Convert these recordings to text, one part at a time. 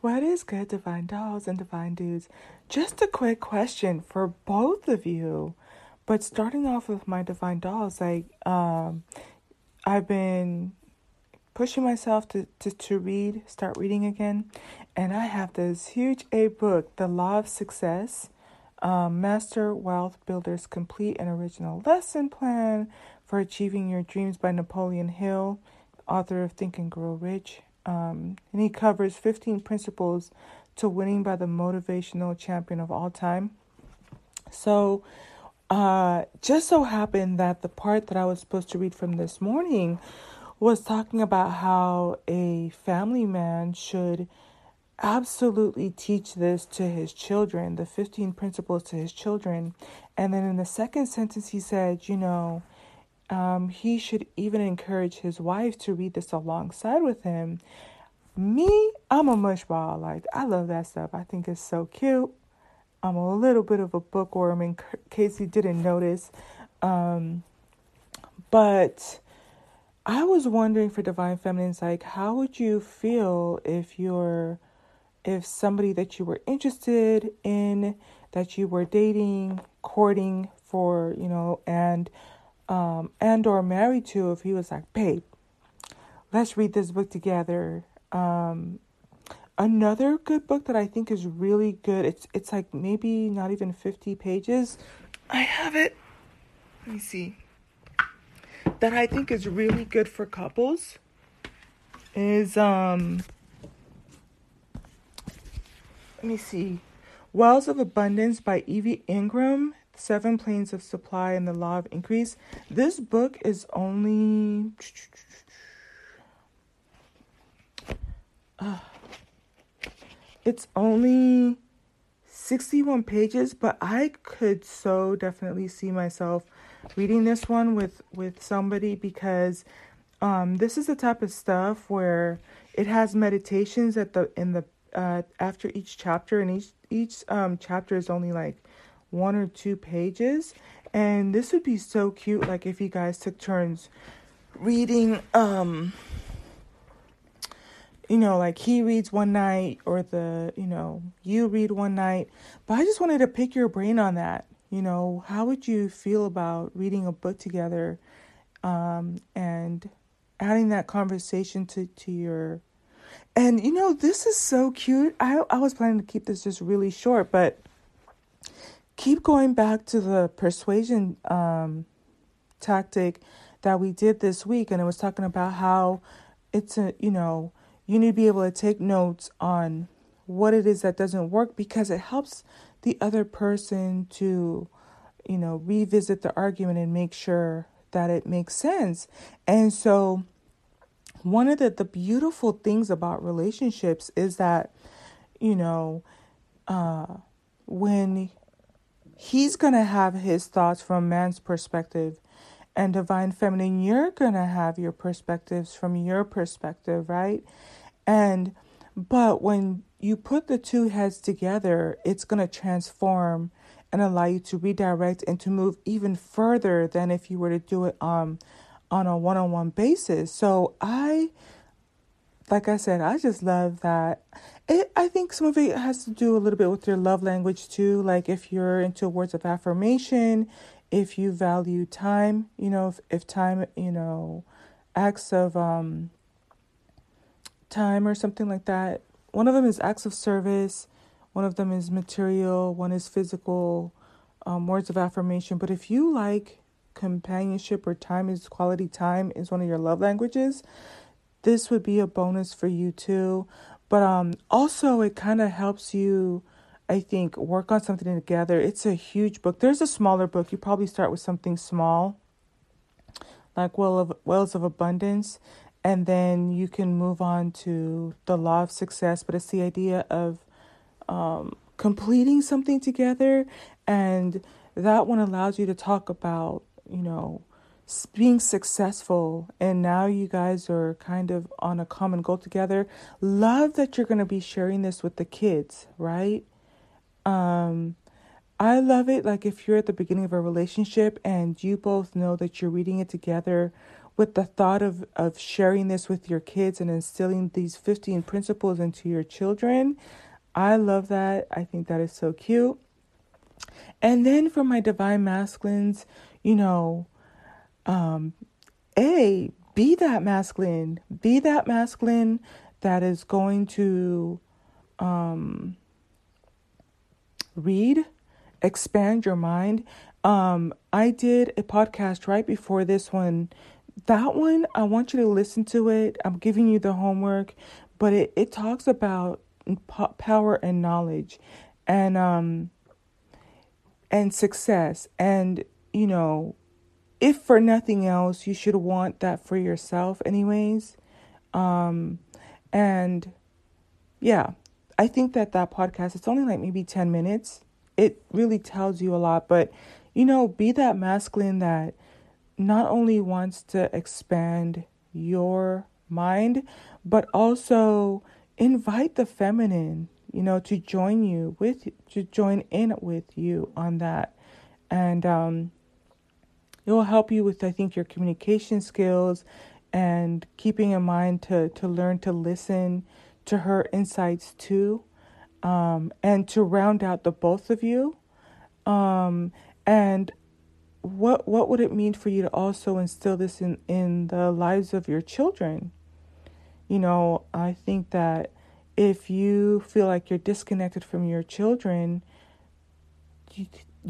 What is good, divine dolls and divine dudes? Just a quick question for both of you. But starting off with my divine dolls, like um, I've been pushing myself to, to, to read, start reading again. And I have this huge A book, The Law of Success, um, Master Wealth Builder's Complete and Original Lesson Plan for Achieving Your Dreams by Napoleon Hill, author of Think and Grow Rich. Um, and he covers 15 principles to winning by the motivational champion of all time. So, uh, just so happened that the part that I was supposed to read from this morning was talking about how a family man should absolutely teach this to his children, the 15 principles to his children. And then in the second sentence, he said, you know, um, he should even encourage his wife to read this alongside with him. Me, I'm a mushball. Like, I love that stuff. I think it's so cute. I'm a little bit of a bookworm in case you didn't notice. Um, but I was wondering for Divine Feminines, like, how would you feel if you're, if somebody that you were interested in, that you were dating, courting for, you know, and um, and or married to if he was like, babe, let's read this book together. Um, another good book that I think is really good. It's it's like maybe not even fifty pages. I have it. Let me see. That I think is really good for couples is um. Let me see. Wells of Abundance by Evie Ingram. Seven Planes of Supply and the Law of Increase. This book is only. Uh, it's only 61 pages, but I could so definitely see myself reading this one with, with somebody because um, this is the type of stuff where it has meditations at the in the uh, after each chapter and each each um, chapter is only like one or two pages. And this would be so cute, like if you guys took turns reading, um, you know, like he reads one night or the, you know, you read one night. But I just wanted to pick your brain on that. You know, how would you feel about reading a book together um, and adding that conversation to, to your. And, you know, this is so cute. I, I was planning to keep this just really short, but keep going back to the persuasion um, tactic that we did this week, and it was talking about how it's a you know you need to be able to take notes on what it is that doesn't work because it helps the other person to you know revisit the argument and make sure that it makes sense. And so one of the, the beautiful things about relationships is that you know uh, when he's going to have his thoughts from man's perspective and divine feminine. You're going to have your perspectives from your perspective right? And but when you put the two heads together it's going to transform and allow you to redirect and to move even further than if you were to do it um on a one-on-one basis. So i like I said, I just love that. It, I think some of it has to do a little bit with your love language too. Like if you're into words of affirmation, if you value time, you know, if, if time, you know, acts of um, time or something like that. One of them is acts of service, one of them is material, one is physical, um, words of affirmation. But if you like companionship or time is quality time is one of your love languages, this would be a bonus for you too. But um also it kind of helps you I think work on something together. It's a huge book. There's a smaller book. You probably start with something small like well of wells of abundance and then you can move on to the law of success, but it's the idea of um, completing something together and that one allows you to talk about, you know, being successful and now you guys are kind of on a common goal together love that you're going to be sharing this with the kids right um i love it like if you're at the beginning of a relationship and you both know that you're reading it together with the thought of, of sharing this with your kids and instilling these 15 principles into your children. I love that. I think that is so cute. And then for my divine masculines, you know, um, A, be that masculine. Be that masculine that is going to um, read, expand your mind. Um, I did a podcast right before this one. That one, I want you to listen to it. I'm giving you the homework, but it, it talks about power and knowledge and um and success and you know if for nothing else you should want that for yourself anyways. Um and yeah i think that that podcast it's only like maybe 10 minutes. It really tells you a lot but you know be that masculine that not only wants to expand your mind but also invite the feminine you know to join you with to join in with you on that. And um it will help you with i think your communication skills and keeping in mind to to learn to listen to her insights too um, and to round out the both of you. Um, and what what would it mean for you to also instill this in in the lives of your children? You know i think that if you feel like you're disconnected from your children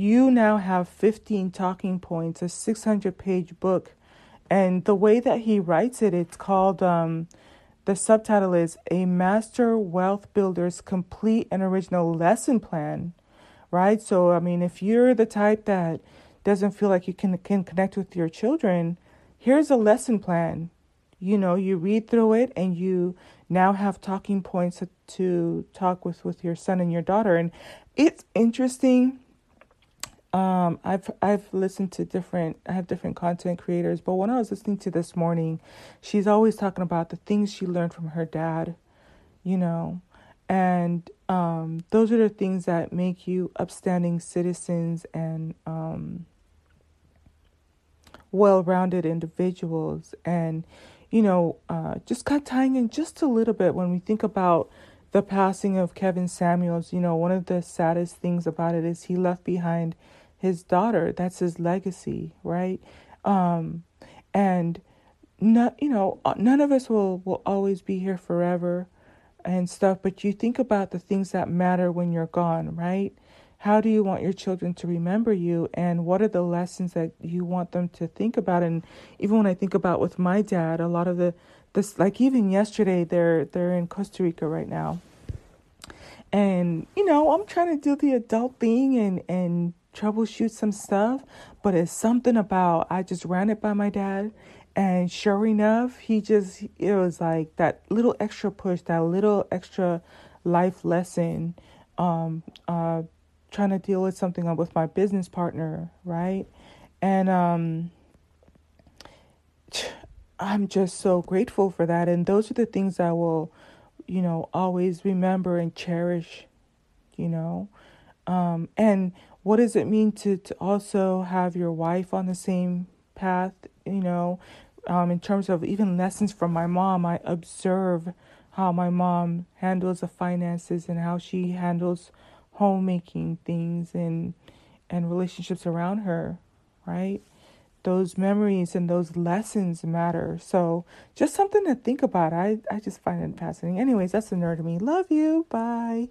you now have 15 talking points, a 600 page book. And the way that he writes it, it's called, um, the subtitle is A Master Wealth Builder's Complete and Original Lesson Plan, right? So, I mean, if you're the type that doesn't feel like you can, can connect with your children, here's a lesson plan. You know, you read through it and you now have talking points to, to talk with, with your son and your daughter. And it's interesting um, I've I've listened to different I have different content creators, but when I was listening to this morning, she's always talking about the things she learned from her dad, you know, and um, those are the things that make you upstanding citizens and um, well-rounded individuals, and you know, uh, just kind of tying in just a little bit when we think about the passing of Kevin Samuels. You know, one of the saddest things about it is he left behind his daughter. That's his legacy, right? Um, and not, you know, uh, none of us will will always be here forever, and stuff. But you think about the things that matter when you're gone, right? How do you want your children to remember you, and what are the lessons that you want them to think about? And even when I think about with my dad, a lot of the this, like even yesterday, they're they're in Costa Rica right now, and you know I'm trying to do the adult thing and and troubleshoot some stuff, but it's something about I just ran it by my dad and sure enough, he just it was like that little extra push, that little extra life lesson um uh trying to deal with something with my business partner, right? And um I'm just so grateful for that and those are the things I will you know always remember and cherish, you know. Um and what does it mean to, to also have your wife on the same path? You know, um, in terms of even lessons from my mom, I observe how my mom handles the finances and how she handles homemaking things and and relationships around her, right? Those memories and those lessons matter. So just something to think about. I, I just find it fascinating. Anyways, that's the nerd of me. Love you. Bye.